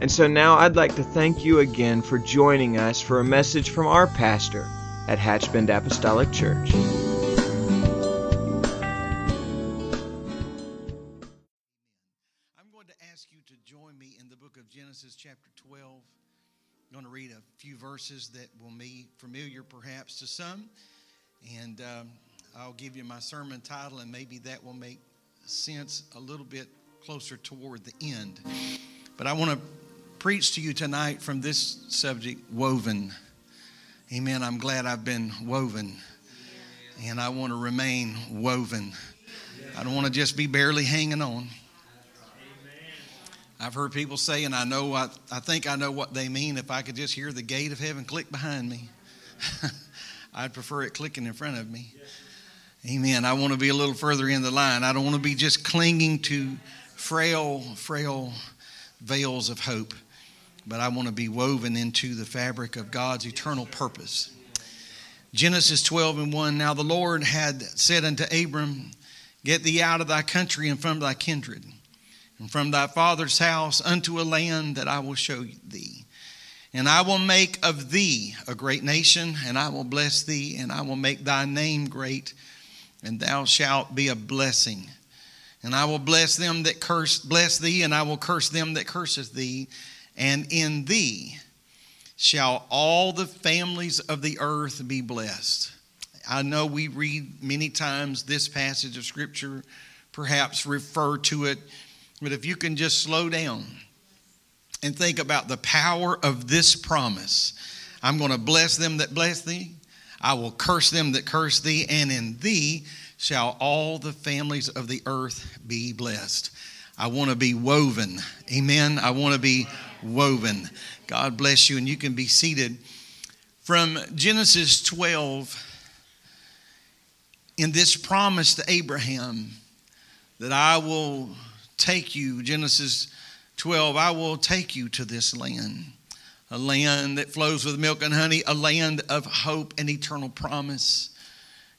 And so now I'd like to thank you again for joining us for a message from our pastor at Hatchbend Apostolic Church. I'm going to ask you to join me in the book of Genesis, chapter 12. I'm going to read a few verses that will be familiar perhaps to some. And um, I'll give you my sermon title, and maybe that will make sense a little bit closer toward the end. But I want to preach to you tonight from this subject woven. Amen. I'm glad I've been woven, and I want to remain woven. I don't want to just be barely hanging on. I've heard people say, and I know, I, I think I know what they mean. If I could just hear the gate of heaven click behind me, I'd prefer it clicking in front of me. Amen. I want to be a little further in the line. I don't want to be just clinging to frail, frail veils of hope, but I want to be woven into the fabric of God's eternal purpose. Genesis 12 and 1 Now the Lord had said unto Abram, Get thee out of thy country and from thy kindred, and from thy father's house unto a land that I will show thee. And I will make of thee a great nation, and I will bless thee, and I will make thy name great, and thou shalt be a blessing. And I will bless them that curse bless thee, and I will curse them that curseth thee, and in thee shall all the families of the earth be blessed. I know we read many times this passage of Scripture, perhaps refer to it, but if you can just slow down and think about the power of this promise I'm going to bless them that bless thee, I will curse them that curse thee, and in thee shall all the families of the earth be blessed. I want to be woven. Amen. I want to be woven. God bless you, and you can be seated. From Genesis 12, in this promise to Abraham that I will take you, Genesis 12, I will take you to this land, a land that flows with milk and honey, a land of hope and eternal promise.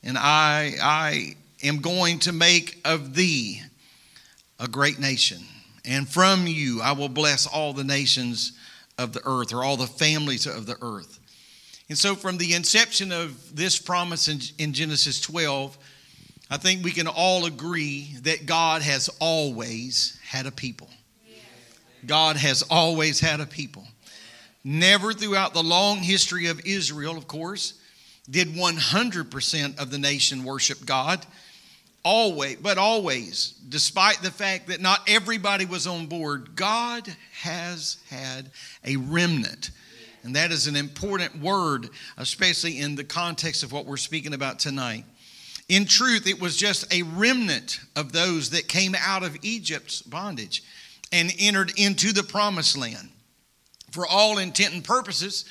And I, I am going to make of thee a great nation. And from you I will bless all the nations of the earth, or all the families of the earth. And so, from the inception of this promise in, in Genesis 12, I think we can all agree that God has always had a people. God has always had a people. Never throughout the long history of Israel, of course, did 100% of the nation worship God. Always, but always, despite the fact that not everybody was on board, God has had a remnant. And that is an important word, especially in the context of what we're speaking about tonight. In truth, it was just a remnant of those that came out of Egypt's bondage and entered into the promised land. For all intent and purposes,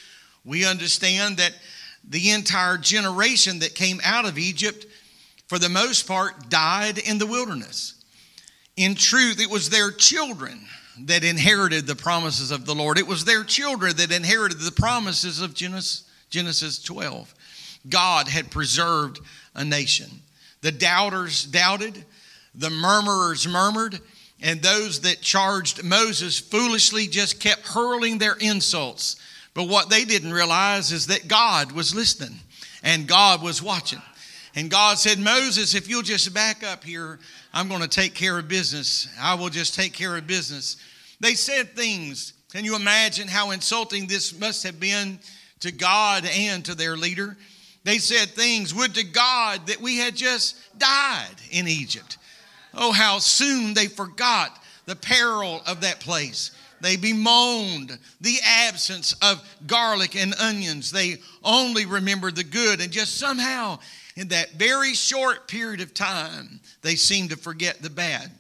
we understand that the entire generation that came out of Egypt, for the most part, died in the wilderness. In truth, it was their children that inherited the promises of the Lord. It was their children that inherited the promises of Genesis, Genesis 12. God had preserved a nation. The doubters doubted, the murmurers murmured, and those that charged Moses foolishly just kept hurling their insults. But what they didn't realize is that God was listening and God was watching. And God said, Moses, if you'll just back up here, I'm going to take care of business. I will just take care of business. They said things. Can you imagine how insulting this must have been to God and to their leader? They said things, would to God that we had just died in Egypt. Oh, how soon they forgot the peril of that place. They bemoaned the absence of garlic and onions. They only remembered the good. And just somehow, in that very short period of time, they seemed to forget the bad.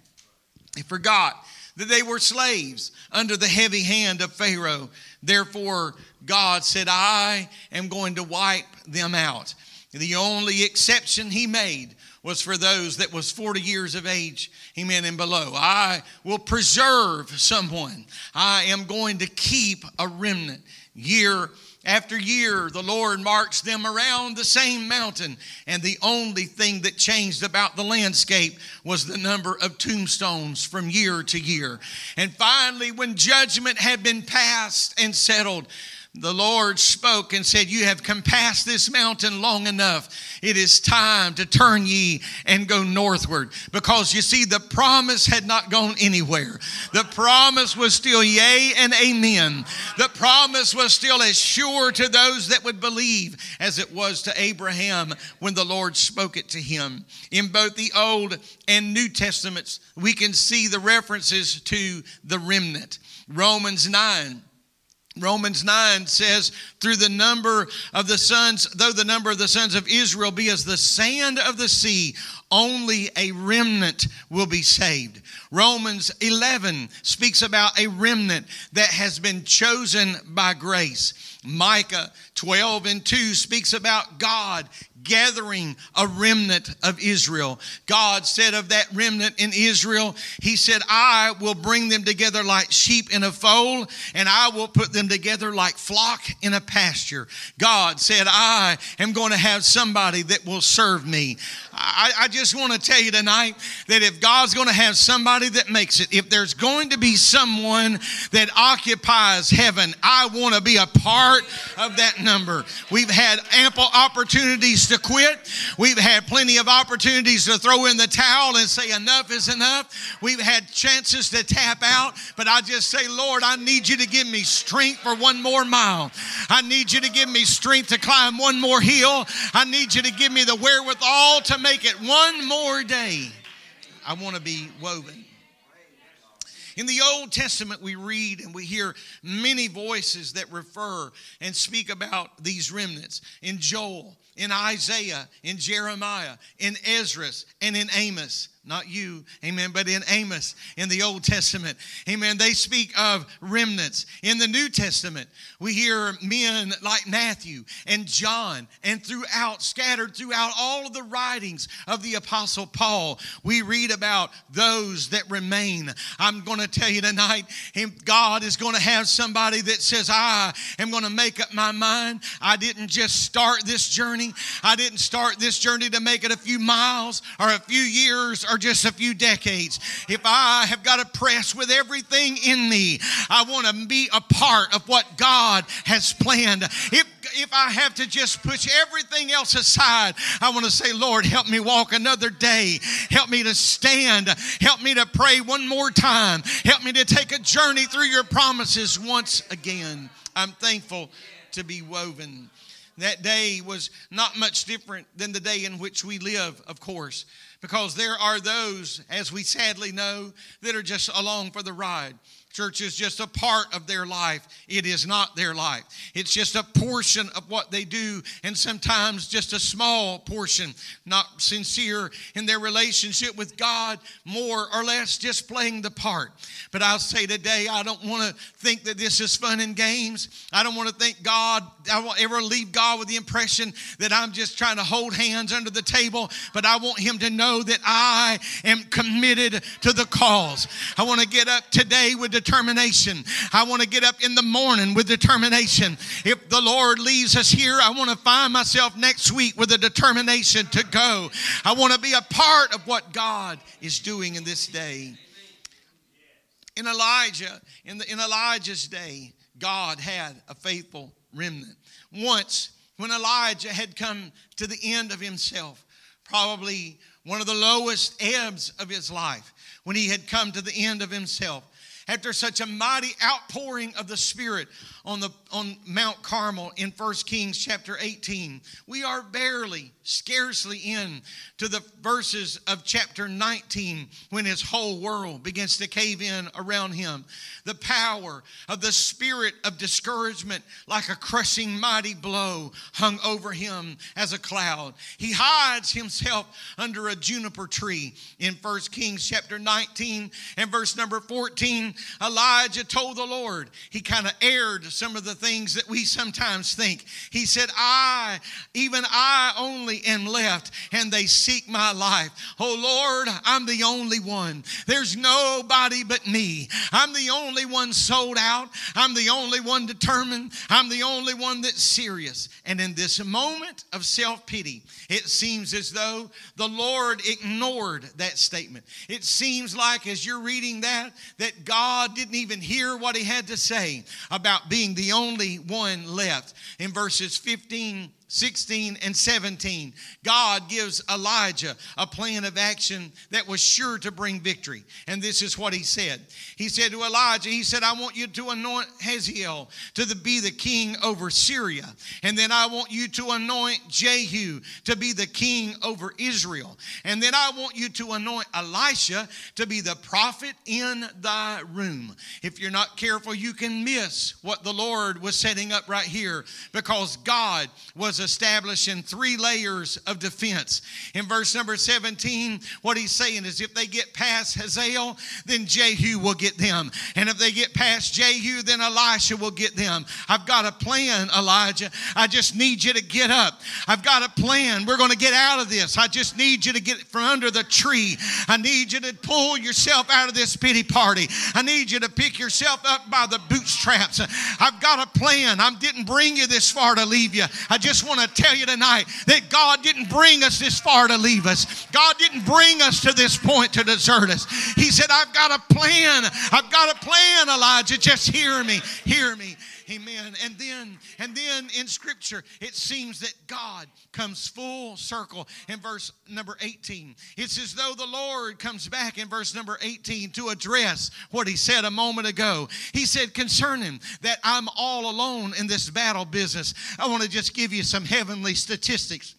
They forgot that they were slaves under the heavy hand of Pharaoh. Therefore, God said, I am going to wipe them out. The only exception he made was for those that was 40 years of age, amen, and below. I will preserve someone. I am going to keep a remnant year after year, the Lord marched them around the same mountain, and the only thing that changed about the landscape was the number of tombstones from year to year. And finally, when judgment had been passed and settled, the Lord spoke and said, You have compassed this mountain long enough. It is time to turn ye and go northward. Because you see, the promise had not gone anywhere. The promise was still yea and amen. The promise was still as sure to those that would believe as it was to Abraham when the Lord spoke it to him. In both the Old and New Testaments, we can see the references to the remnant. Romans 9 Romans 9 says, through the number of the sons, though the number of the sons of Israel be as the sand of the sea, only a remnant will be saved. Romans 11 speaks about a remnant that has been chosen by grace. Micah 12 and 2 speaks about God gathering a remnant of Israel. God said of that remnant in Israel, He said, I will bring them together like sheep in a fold, and I will put them together like flock in a pasture. God said, I am going to have somebody that will serve me. I, I just want to tell you tonight that if God's going to have somebody that makes it, if there's going to be someone that occupies heaven, I want to be a part of that number. We've had ample opportunities to quit. We've had plenty of opportunities to throw in the towel and say, enough is enough. We've had chances to tap out, but I just say, Lord, I need you to give me strength for one more mile. I need you to give me strength to climb one more hill. I need you to give me the wherewithal to make it one more day. I want to be woven. In the Old Testament, we read and we hear many voices that refer and speak about these remnants. In Joel, in Isaiah, in Jeremiah, in Ezra, and in Amos not you, amen, but in Amos in the Old Testament, amen, they speak of remnants. In the New Testament, we hear men like Matthew and John, and throughout, scattered throughout all of the writings of the Apostle Paul, we read about those that remain. I'm going to tell you tonight, God is going to have somebody that says, I am going to make up my mind. I didn't just start this journey, I didn't start this journey to make it a few miles or a few years or just a few decades, if I have got to press with everything in me, I want to be a part of what God has planned. If if I have to just push everything else aside, I want to say, Lord, help me walk another day. Help me to stand. Help me to pray one more time. Help me to take a journey through your promises once again. I'm thankful to be woven. That day was not much different than the day in which we live, of course because there are those, as we sadly know, that are just along for the ride. Church is just a part of their life. It is not their life. It's just a portion of what they do, and sometimes just a small portion, not sincere in their relationship with God, more or less just playing the part. But I'll say today, I don't want to think that this is fun and games. I don't want to think God, I won't ever leave God with the impression that I'm just trying to hold hands under the table, but I want Him to know that I am committed to the cause. I want to get up today with determination. I want to get up in the morning with determination. If the Lord leaves us here, I want to find myself next week with a determination to go. I want to be a part of what God is doing in this day. In Elijah, in, the, in Elijah's day, God had a faithful remnant. Once, when Elijah had come to the end of himself, probably one of the lowest ebbs of his life, when he had come to the end of himself, after such a mighty outpouring of the Spirit on, the, on Mount Carmel in 1 Kings chapter 18. We are barely, scarcely in to the verses of chapter 19 when his whole world begins to cave in around him. The power of the spirit of discouragement, like a crushing mighty blow, hung over him as a cloud. He hides himself under a juniper tree in 1 Kings chapter 19 and verse number 14. Elijah told the Lord, he kind of aired some of the things that we sometimes think. He said, I, even I only am left, and they seek my life. Oh Lord, I'm the only one. There's nobody but me. I'm the only one sold out. I'm the only one determined. I'm the only one that's serious. And in this moment of self pity, it seems as though the Lord ignored that statement. It seems like as you're reading that, that God didn't even hear what he had to say about being the only one left. In verses 15 16 and 17, God gives Elijah a plan of action that was sure to bring victory. And this is what he said. He said to Elijah, He said, I want you to anoint Hazael to the, be the king over Syria. And then I want you to anoint Jehu to be the king over Israel. And then I want you to anoint Elisha to be the prophet in thy room. If you're not careful, you can miss what the Lord was setting up right here because God was establishing three layers of defense. In verse number 17, what he's saying is if they get past Hazael, then Jehu will get them. And if they get past Jehu, then Elisha will get them. I've got a plan, Elijah. I just need you to get up. I've got a plan. We're going to get out of this. I just need you to get from under the tree. I need you to pull yourself out of this pity party. I need you to pick yourself up by the bootstraps. I've got a plan. I didn't bring you this far to leave you. I just want to tell you tonight that God didn't bring us this far to leave us. God didn't bring us to this point to desert us. He said, I've got a plan. I've got a plan, Elijah. Just hear me. Hear me. Amen. And then, and then in Scripture, it seems that God comes full circle in verse number 18. It's as though the Lord comes back in verse number 18 to address what he said a moment ago. He said, concerning that I'm all alone in this battle business. I want to just give you some heavenly statistics.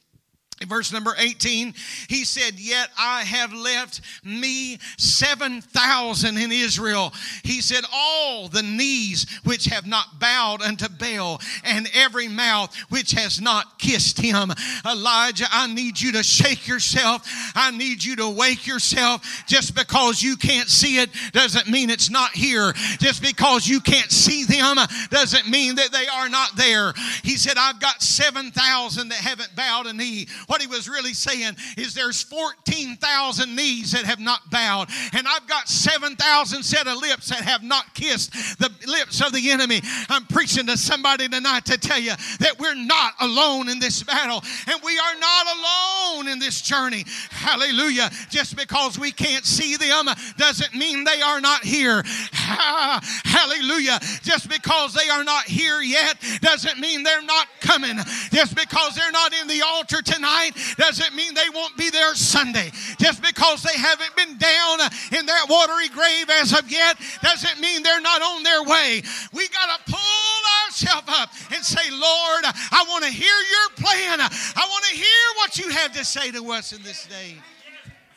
Verse number 18, he said, Yet I have left me 7,000 in Israel. He said, All the knees which have not bowed unto Baal, and every mouth which has not kissed him. Elijah, I need you to shake yourself. I need you to wake yourself. Just because you can't see it doesn't mean it's not here. Just because you can't see them doesn't mean that they are not there. He said, I've got 7,000 that haven't bowed a knee what he was really saying is there's 14,000 knees that have not bowed, and I've got 7,000 set of lips that have not kissed the lips of the enemy. I'm preaching to somebody tonight to tell you that we're not alone in this battle, and we are not alone in this journey. Hallelujah. Just because we can't see them doesn't mean they are not here. Hallelujah. Just because they are not here yet doesn't mean they're not coming. Just because they're not in the altar tonight tonight doesn't mean they won't be there Sunday. Just because they haven't been down in that watery grave as of yet doesn't mean they're not on their way. We got to pull ourselves up and say, Lord, I want to hear your plan. I want to hear what you have to say to us in this day.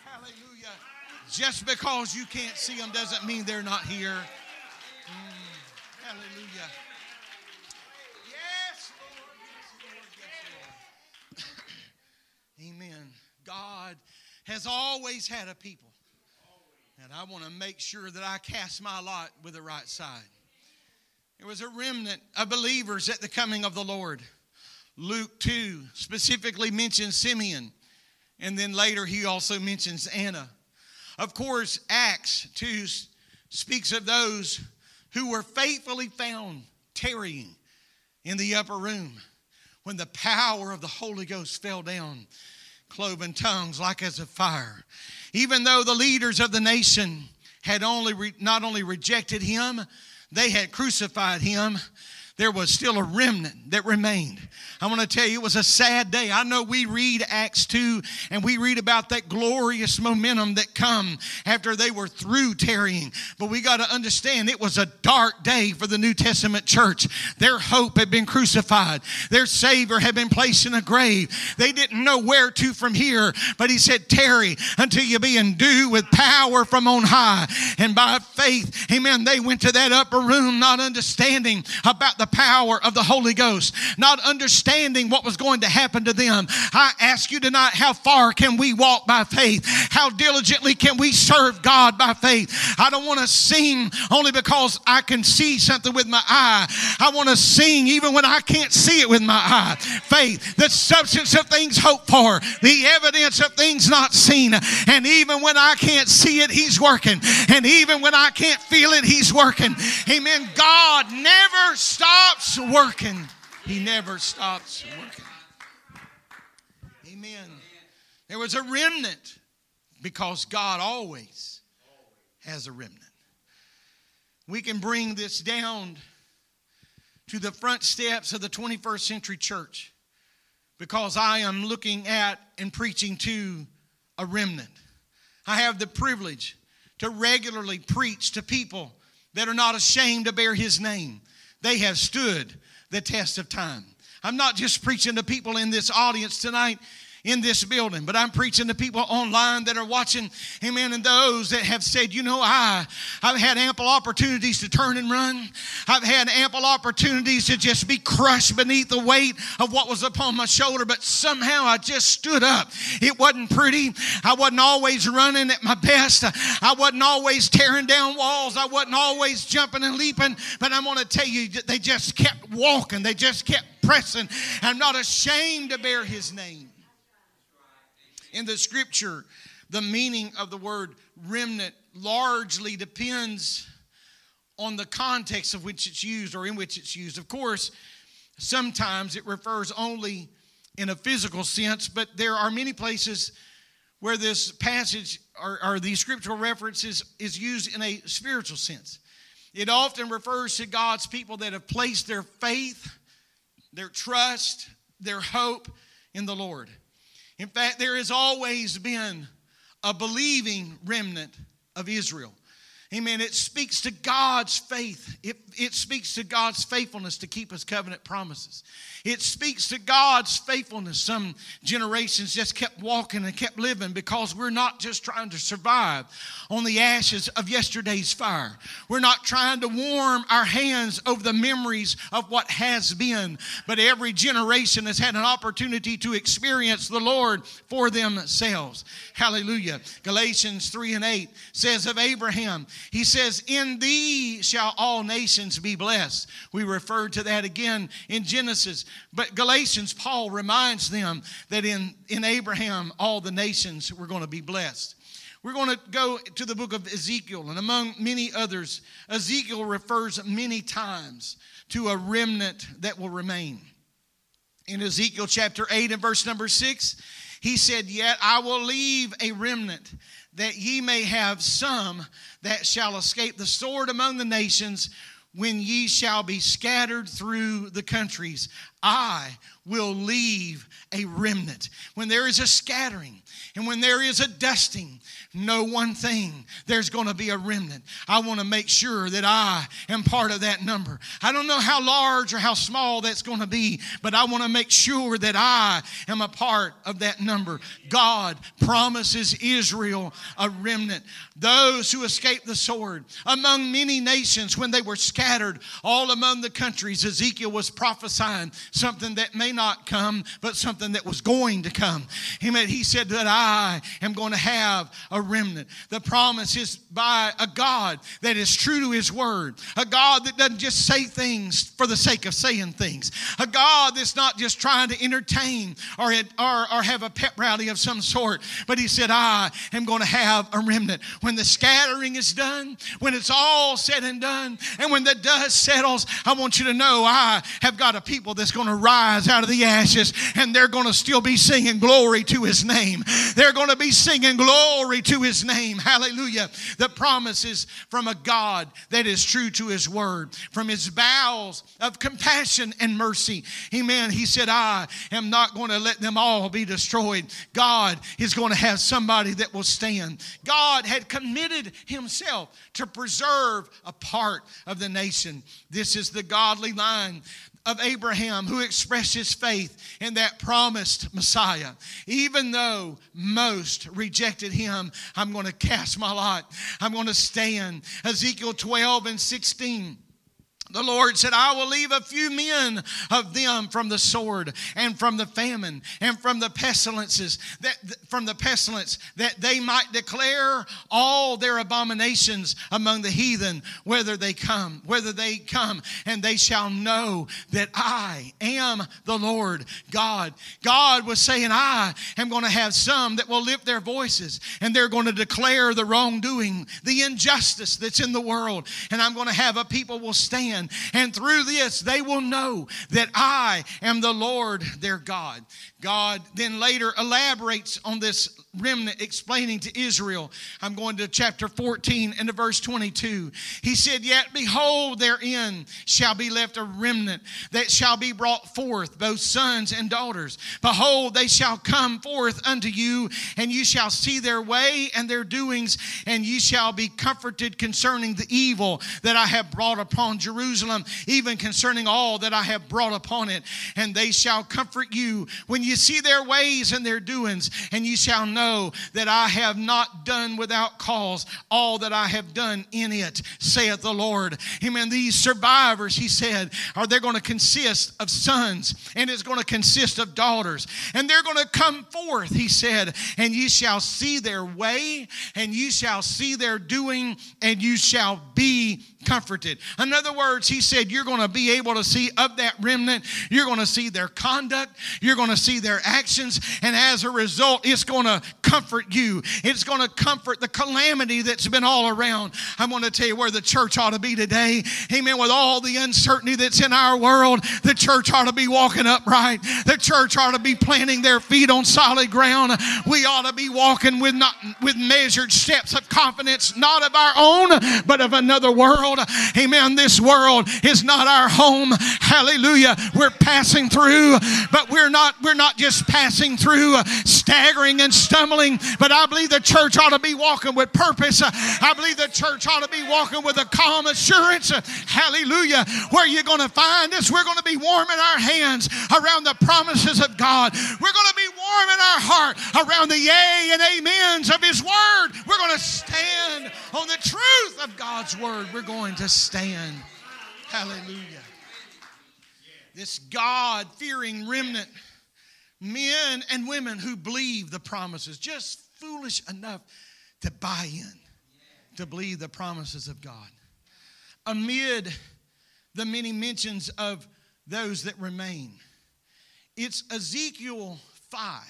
Hallelujah. Just because you can't see them doesn't mean they're not here. Mm, Amen. God has always had a people. And I want to make sure that I cast my lot with the right side. There was a remnant of believers at the coming of the Lord. Luke 2 specifically mentions Simeon, and then later he also mentions Anna. Of course, Acts 2 speaks of those who were faithfully found tarrying in the upper room when the power of the Holy Ghost fell down cloven tongues like as a fire. Even though the leaders of the nation had only re- not only rejected him, they had crucified him. There was still a remnant that remained. I want to tell you, it was a sad day. I know we read Acts 2 and we read about that glorious momentum that come after they were through tarrying. But we got to understand it was a dark day for the New Testament church. Their hope had been crucified. Their Savior had been placed in a grave. They didn't know where to from here, but he said, tarry until you be endued with power from on high. And by faith, amen, they went to that upper room not understanding about the the power of the Holy Ghost, not understanding what was going to happen to them. I ask you tonight, how far can we walk by faith? How diligently can we serve God by faith? I don't want to sing only because I can see something with my eye. I want to sing even when I can't see it with my eye. Faith, the substance of things hoped for, the evidence of things not seen. And even when I can't see it, He's working. And even when I can't feel it, He's working. Amen. God never stops stops working. He never stops working. Amen. There was a remnant because God always has a remnant. We can bring this down to the front steps of the 21st century church because I am looking at and preaching to a remnant. I have the privilege to regularly preach to people that are not ashamed to bear his name they have stood the test of time. I'm not just preaching to people in this audience tonight in this building, but I'm preaching to people online that are watching, amen, and those that have said, you know, I, I've had ample opportunities to turn and run. I've had ample opportunities to just be crushed beneath the weight of what was upon my shoulder, but somehow I just stood up. It wasn't pretty. I wasn't always running at my best. I wasn't always tearing down walls. I wasn't always jumping and leaping, but I'm going to tell you, they just kept walking. They just kept pressing. I'm not ashamed to bear his name in the scripture, the meaning of the word remnant largely depends on the context of which it's used or in which it's used. Of course, sometimes it refers only in a physical sense, but there are many places where this passage or, or these scriptural references is used in a spiritual sense. It often refers to God's people that have placed their faith, their trust, their hope in the Lord. In fact, there has always been a believing remnant of Israel. Amen. It speaks to God's faith. It, it speaks to God's faithfulness to keep his covenant promises. It speaks to God's faithfulness. Some generations just kept walking and kept living because we're not just trying to survive on the ashes of yesterday's fire. We're not trying to warm our hands over the memories of what has been, but every generation has had an opportunity to experience the Lord for themselves. Hallelujah. Galatians 3 and 8 says of Abraham, he says, In thee shall all nations be blessed. We referred to that again in Genesis. But Galatians, Paul reminds them that in, in Abraham, all the nations were going to be blessed. We're going to go to the book of Ezekiel, and among many others, Ezekiel refers many times to a remnant that will remain. In Ezekiel chapter 8 and verse number 6, he said, Yet I will leave a remnant, that ye may have some that shall escape the sword among the nations when ye shall be scattered through the countries. I will leave a remnant. When there is a scattering and when there is a dusting, know one thing there's going to be a remnant. I want to make sure that I am part of that number. I don't know how large or how small that's going to be, but I want to make sure that I am a part of that number. God promises Israel a remnant. Those who escaped the sword among many nations when they were scattered all among the countries, Ezekiel was prophesying something that may not come, but something that was going to come. He said that I am going to have a remnant. The promise is by a God that is true to his word, a God that doesn't just say things for the sake of saying things, a God that's not just trying to entertain or, or, or have a pep rally of some sort, but he said, I am going to have a remnant. When the scattering is done, when it's all said and done, and when the dust settles, I want you to know I have got a people that's going going to rise out of the ashes and they're going to still be singing glory to his name. They're going to be singing glory to his name. Hallelujah. The promises from a God that is true to his word, from his bowels of compassion and mercy. Amen. He said, I am not going to let them all be destroyed. God is going to have somebody that will stand. God had committed himself to preserve a part of the nation. This is the godly line of Abraham who expressed his faith in that promised Messiah. Even though most rejected him, I'm going to cast my lot. I'm going to stand. Ezekiel 12 and 16 the Lord said, I will leave a few men of them from the sword and from the famine and from the pestilences, that from the pestilence, that they might declare all their abominations among the heathen, whether they come, whether they come, and they shall know that I am the Lord God. God was saying, I am going to have some that will lift their voices and they're going to declare the wrongdoing, the injustice that's in the world, and I'm going to have a people will stand and through this, they will know that I am the Lord their God. God then later elaborates on this remnant explaining to Israel. I'm going to chapter 14 and to verse 22. He said, Yet behold, therein shall be left a remnant that shall be brought forth, both sons and daughters. Behold, they shall come forth unto you, and you shall see their way and their doings, and you shall be comforted concerning the evil that I have brought upon Jerusalem, even concerning all that I have brought upon it. And they shall comfort you when you see their ways and their doings, and you shall know know that I have not done without cause all that I have done in it, saith the Lord. Amen. These survivors, he said, are they going to consist of sons and it's going to consist of daughters. And they're going to come forth, he said, and you shall see their way and you shall see their doing and you shall be comforted. In other words, he said, You're going to be able to see of that remnant, you're going to see their conduct, you're going to see their actions, and as a result, it's going to comfort you. It's going to comfort the calamity that's been all around. I'm going to tell you where the church ought to be today. Amen. With all the uncertainty that's in our world, the church ought to be walking upright. The church ought to be planting their feet on solid ground. We ought to be walking with not with measured steps of confidence, not of our own, but of another world world. Amen. This world is not our home. Hallelujah. We're passing through, but we're not we're not just passing through uh, staggering and stumbling, but I believe the church ought to be walking with purpose. I believe the church ought to be walking with a calm assurance. Hallelujah. Where you're going to find us, we're going to be warming our hands around the promises of God. We're going to be warming our heart around the yea and amens of His Word. We're going to stand on the truth of God's Word. We're going going to stand. Hallelujah. This God fearing remnant, men and women who believe the promises, just foolish enough to buy in, to believe the promises of God. Amid the many mentions of those that remain, it's Ezekiel 5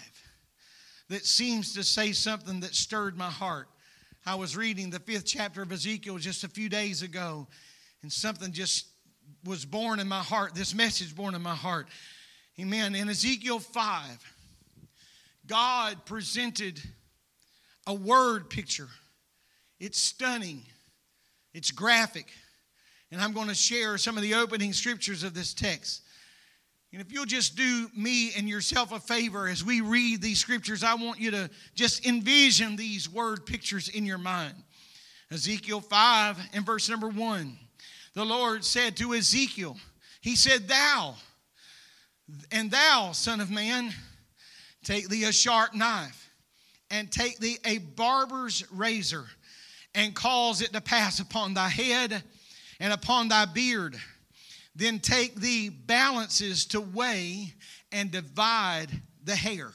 that seems to say something that stirred my heart. I was reading the fifth chapter of Ezekiel just a few days ago, and something just was born in my heart, this message born in my heart. Amen. In Ezekiel 5, God presented a word picture. It's stunning, it's graphic. And I'm going to share some of the opening scriptures of this text. And if you'll just do me and yourself a favor as we read these scriptures, I want you to just envision these word pictures in your mind. Ezekiel 5 and verse number 1. The Lord said to Ezekiel, He said, Thou, and thou, son of man, take thee a sharp knife, and take thee a barber's razor, and cause it to pass upon thy head and upon thy beard then take the balances to weigh and divide the hair.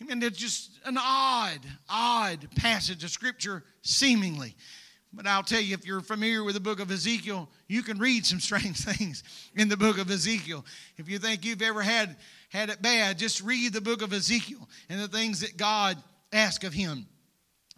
I mean, it's just an odd, odd passage of scripture, seemingly. But I'll tell you, if you're familiar with the book of Ezekiel, you can read some strange things in the book of Ezekiel. If you think you've ever had, had it bad, just read the book of Ezekiel and the things that God asked of him.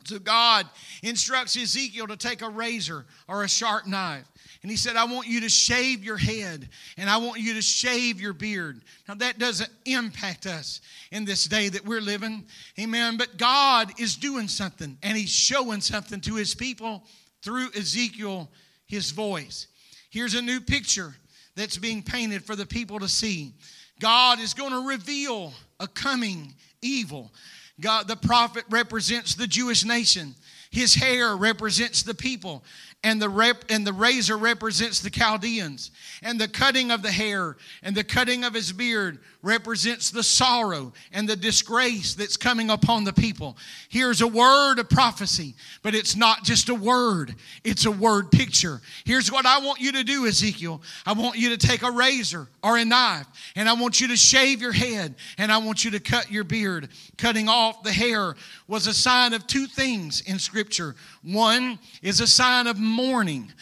So God instructs Ezekiel to take a razor or a sharp knife. And he said, I want you to shave your head and I want you to shave your beard. Now, that doesn't impact us in this day that we're living. Amen. But God is doing something and he's showing something to his people through Ezekiel, his voice. Here's a new picture that's being painted for the people to see. God is going to reveal a coming evil. God, the prophet represents the Jewish nation. His hair represents the people and the rep, and the razor represents the Chaldeans, and the cutting of the hair and the cutting of his beard represents the sorrow and the disgrace that's coming upon the people. Here's a word of prophecy, but it's not just a word, it's a word picture. Here's what I want you to do, Ezekiel. I want you to take a razor or a knife, and I want you to shave your head, and I want you to cut your beard. Cutting off the hair was a sign of two things in Scripture. One is a sign of mourning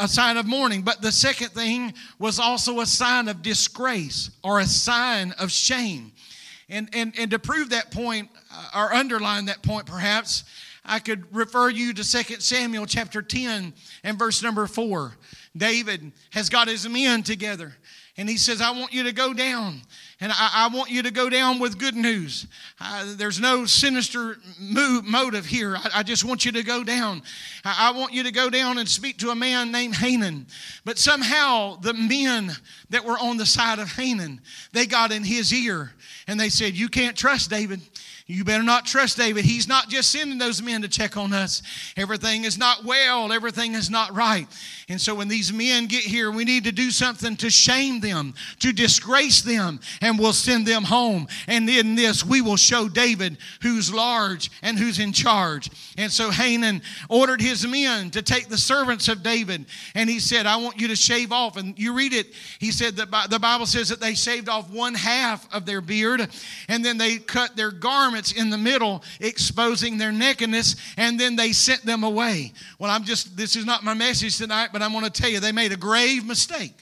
a sign of mourning. But the second thing was also a sign of disgrace or a sign of shame. And, and, and to prove that point uh, or underline that point perhaps, I could refer you to 2 Samuel chapter 10 and verse number 4. David has got his men together and he says, I want you to go down and I, I want you to go down with good news. There's no sinister move, motive here. I, I, just want you to go down. I want you to go down and speak to a man named Hanan. But somehow the men that were on the side of Hanan, they got in his ear and they said, You can't trust David. You better not trust David. He's not just sending those men to check on us. Everything is not well, everything is not right. And so when these men get here, we need to do something to shame them, to disgrace them, and we'll send them home. And in this, we will show David who's large and who's in charge. And so Hanan ordered his men to take the servants of David, and he said, I want you to shave off. And you read it, he said that the Bible says that they shaved off one half of their beard, and then they cut their garments in the middle, exposing their nakedness, and then they sent them away. Well, I'm just, this is not my message tonight, but I'm going to tell you, they made a grave mistake.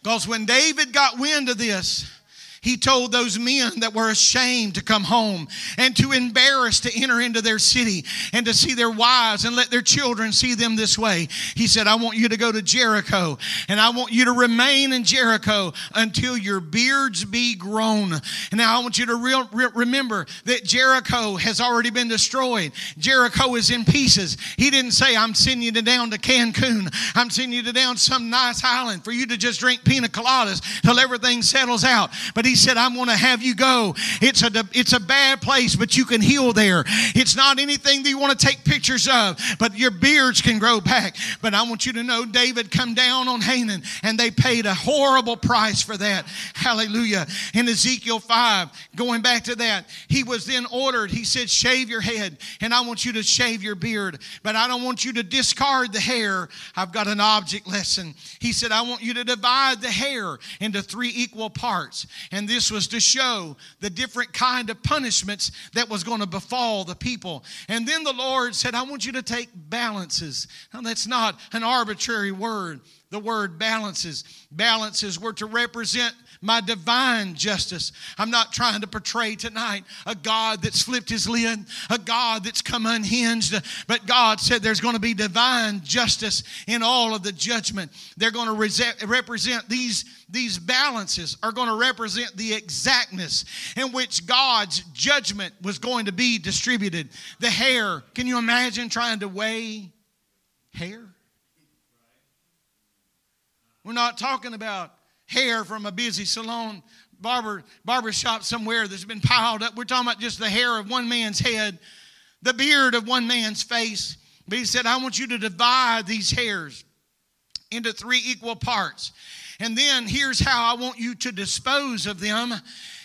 Because when David got wind of this, he told those men that were ashamed to come home and too embarrassed to enter into their city and to see their wives and let their children see them this way. He said, I want you to go to Jericho and I want you to remain in Jericho until your beards be grown. And now I want you to real, re- remember that Jericho has already been destroyed. Jericho is in pieces. He didn't say, I'm sending you down to Cancun. I'm sending you down some nice island for you to just drink pina coladas till everything settles out. But he he said, I'm going to have you go. It's a, it's a bad place, but you can heal there. It's not anything that you want to take pictures of, but your beards can grow back. But I want you to know David come down on Hanan, and they paid a horrible price for that. Hallelujah. In Ezekiel 5, going back to that, he was then ordered, he said, shave your head, and I want you to shave your beard, but I don't want you to discard the hair. I've got an object lesson. He said, I want you to divide the hair into three equal parts. And and this was to show the different kind of punishments that was going to befall the people. And then the Lord said, I want you to take balances. Now, that's not an arbitrary word. The word balances. Balances were to represent my divine justice. I'm not trying to portray tonight a God that's flipped his lid, a God that's come unhinged, but God said there's going to be divine justice in all of the judgment. They're going to represent these, these balances, are going to represent the exactness in which God's judgment was going to be distributed. The hair, can you imagine trying to weigh hair? We're not talking about hair from a busy salon barber barber shop somewhere that's been piled up. We're talking about just the hair of one man's head, the beard of one man's face. But he said, I want you to divide these hairs into three equal parts. And then here's how I want you to dispose of them.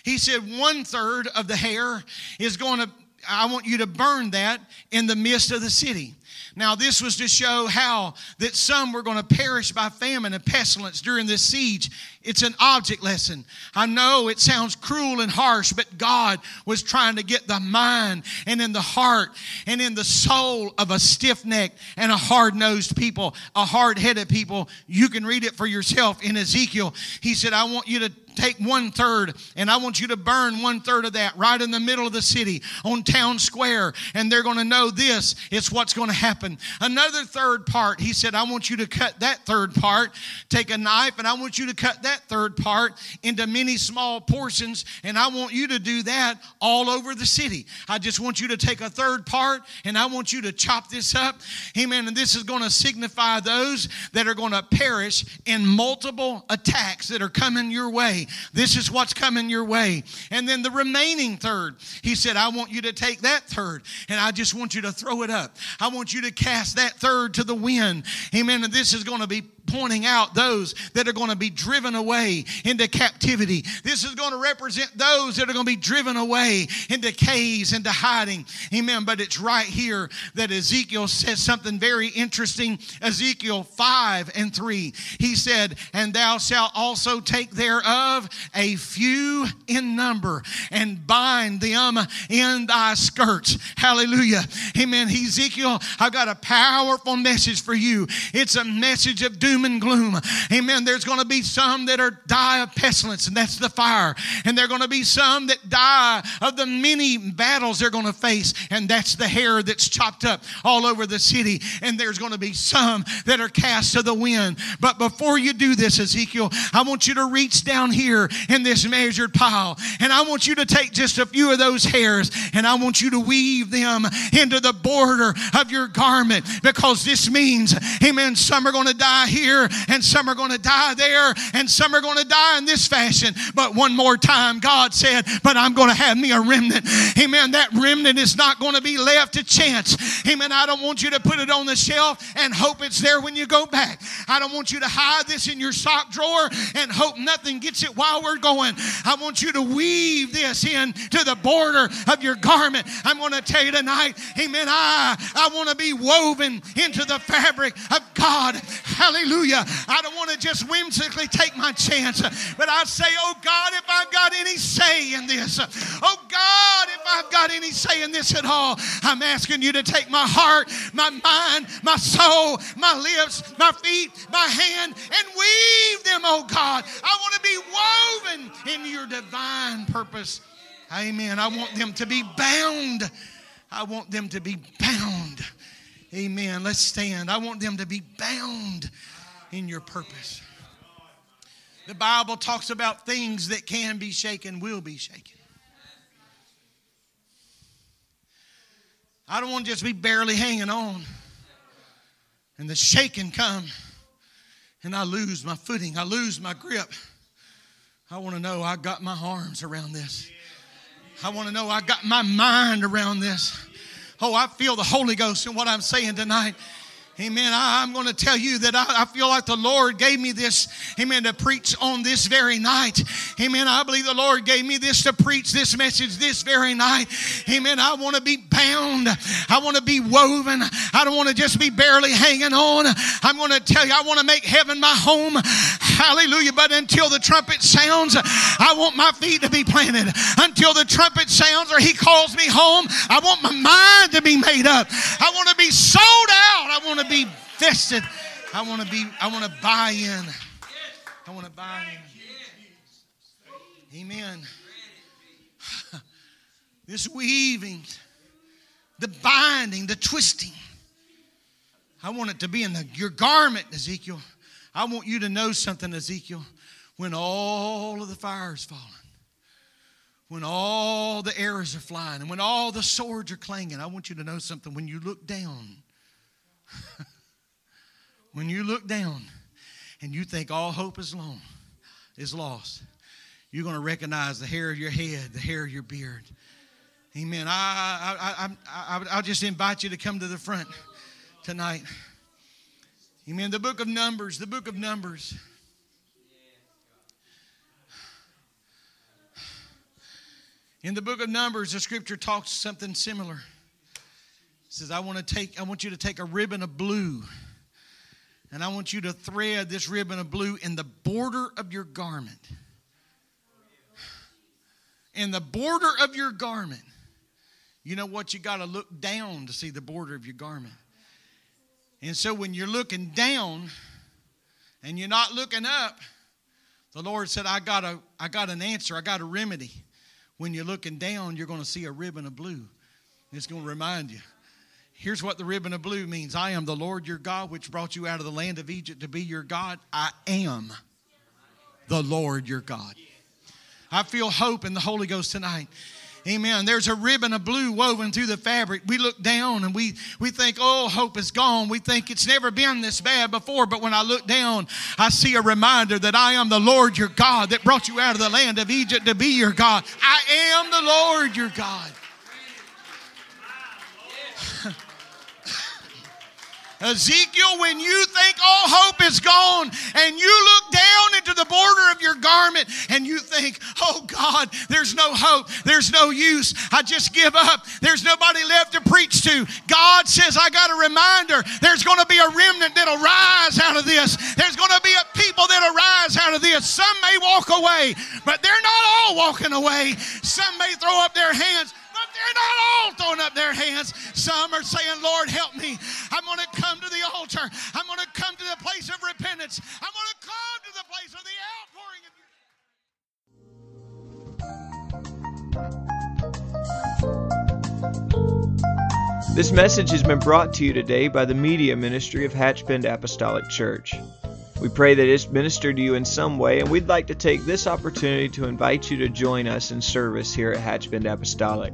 He said, one third of the hair is going to I want you to burn that in the midst of the city. Now, this was to show how that some were going to perish by famine and pestilence during this siege. It's an object lesson. I know it sounds cruel and harsh, but God was trying to get the mind and in the heart and in the soul of a stiff necked and a hard nosed people, a hard headed people. You can read it for yourself in Ezekiel. He said, I want you to take one third and I want you to burn one third of that right in the middle of the city on town square. And they're going to know this is what's going to happen. Another third part, he said, I want you to cut that third part, take a knife, and I want you to cut that third part into many small portions. And I want you to do that all over the city. I just want you to take a third part and I want you to chop this up. Amen. And this is going to signify those that are going to perish in multiple attacks that are coming your way. This is what's coming your way. And then the remaining third, he said, I want you to take that third and I just want you to throw it up. I want you to cast that third to the wind. Amen. And this is going to be pointing out those that are going to be driven away into captivity. This is going to represent those that are going to be driven away into caves, into hiding. Amen. But it's right here that Ezekiel says something very interesting. Ezekiel 5 and 3. He said, And thou shalt also take thereof a few in number and bind them in thy skirts. Hallelujah. Amen. Ezekiel, I've got a powerful message for you. It's a message of doom doom and gloom. Amen. There's going to be some that are die of pestilence, and that's the fire. And there are going to be some that die of the many battles they're going to face, and that's the hair that's chopped up all over the city. And there's going to be some that are cast to the wind. But before you do this, Ezekiel, I want you to reach down here in this measured pile, and I want you to take just a few of those hairs, and I want you to weave them into the border of your garment because this means, amen, some are going to die here here, and some are going to die there, and some are going to die in this fashion. But one more time, God said, But I'm going to have me a remnant. Amen. That remnant is not going to be left to chance. Amen. I don't want you to put it on the shelf and hope it's there when you go back. I don't want you to hide this in your sock drawer and hope nothing gets it while we're going. I want you to weave this in to the border of your garment. I'm going to tell you tonight, amen. I, I want to be woven into the fabric of God. Hallelujah. Hallelujah. I don't want to just whimsically take my chance, but I say, oh God, if I've got any say in this, oh God, if I've got any say in this at all, I'm asking you to take my heart, my mind, my soul, my lips, my feet, my hand, and weave them, oh God. I want to be woven in your divine purpose. Amen. I want them to be bound. I want them to be bound. Amen. Let's stand. I want them to be bound in your purpose. The Bible talks about things that can be shaken, will be shaken. I don't want to just be barely hanging on and the shaking come and I lose my footing, I lose my grip. I want to know I got my arms around this. I want to know I got my mind around this. Oh, I feel the Holy Ghost in what I'm saying tonight. Amen. I, am going to tell you that I, I, feel like the Lord gave me this, amen, to preach on this very night. Amen. I believe the Lord gave me this to preach this message this very night. Amen. I want to be bound. I want to be woven. I don't want to just be barely hanging on. I'm going to tell you, I want to make heaven my home. Hallelujah. But until the trumpet sounds, I want my feet to be planted. Until the trumpet sounds or He calls me home, I want my mind to be made up. I want to be sold out. I want to be vested. I want to be, I want to buy in. I want to buy in. Amen. This weaving, the binding, the twisting. I want it to be in the, your garment, Ezekiel. I want you to know something, Ezekiel. When all of the fire is falling, when all the arrows are flying, and when all the swords are clanging, I want you to know something. When you look down, when you look down and you think all hope is long, is lost, you're going to recognize the hair of your head, the hair of your beard. Amen. I, I, I, I, I'll just invite you to come to the front tonight. Amen. The book of Numbers, the book of Numbers. In the book of Numbers, the scripture talks something similar says, I want to take, I want you to take a ribbon of blue. And I want you to thread this ribbon of blue in the border of your garment. In the border of your garment. You know what? You got to look down to see the border of your garment. And so when you're looking down and you're not looking up, the Lord said, I got, a, I got an answer, I got a remedy. When you're looking down, you're going to see a ribbon of blue. It's going to remind you. Here's what the ribbon of blue means I am the Lord your God, which brought you out of the land of Egypt to be your God. I am the Lord your God. I feel hope in the Holy Ghost tonight. Amen. There's a ribbon of blue woven through the fabric. We look down and we, we think, oh, hope is gone. We think it's never been this bad before. But when I look down, I see a reminder that I am the Lord your God that brought you out of the land of Egypt to be your God. I am the Lord your God. Ezekiel, when you think all hope is gone and you look down into the border of your garment and you think, oh God, there's no hope, there's no use, I just give up, there's nobody left to preach to. God says, I got a reminder, there's going to be a remnant that'll rise out of this. There's going to be a people that'll rise out of this. Some may walk away, but they're not all walking away. Some may throw up their hands. They're not all throwing up their hands. Some are saying, Lord, help me. I'm going to come to the altar. I'm going to come to the place of repentance. I'm going to come to the place of the outpouring of This message has been brought to you today by the Media Ministry of Hatchbend Apostolic Church. We pray that it's ministered to you in some way, and we'd like to take this opportunity to invite you to join us in service here at Hatchbend Apostolic.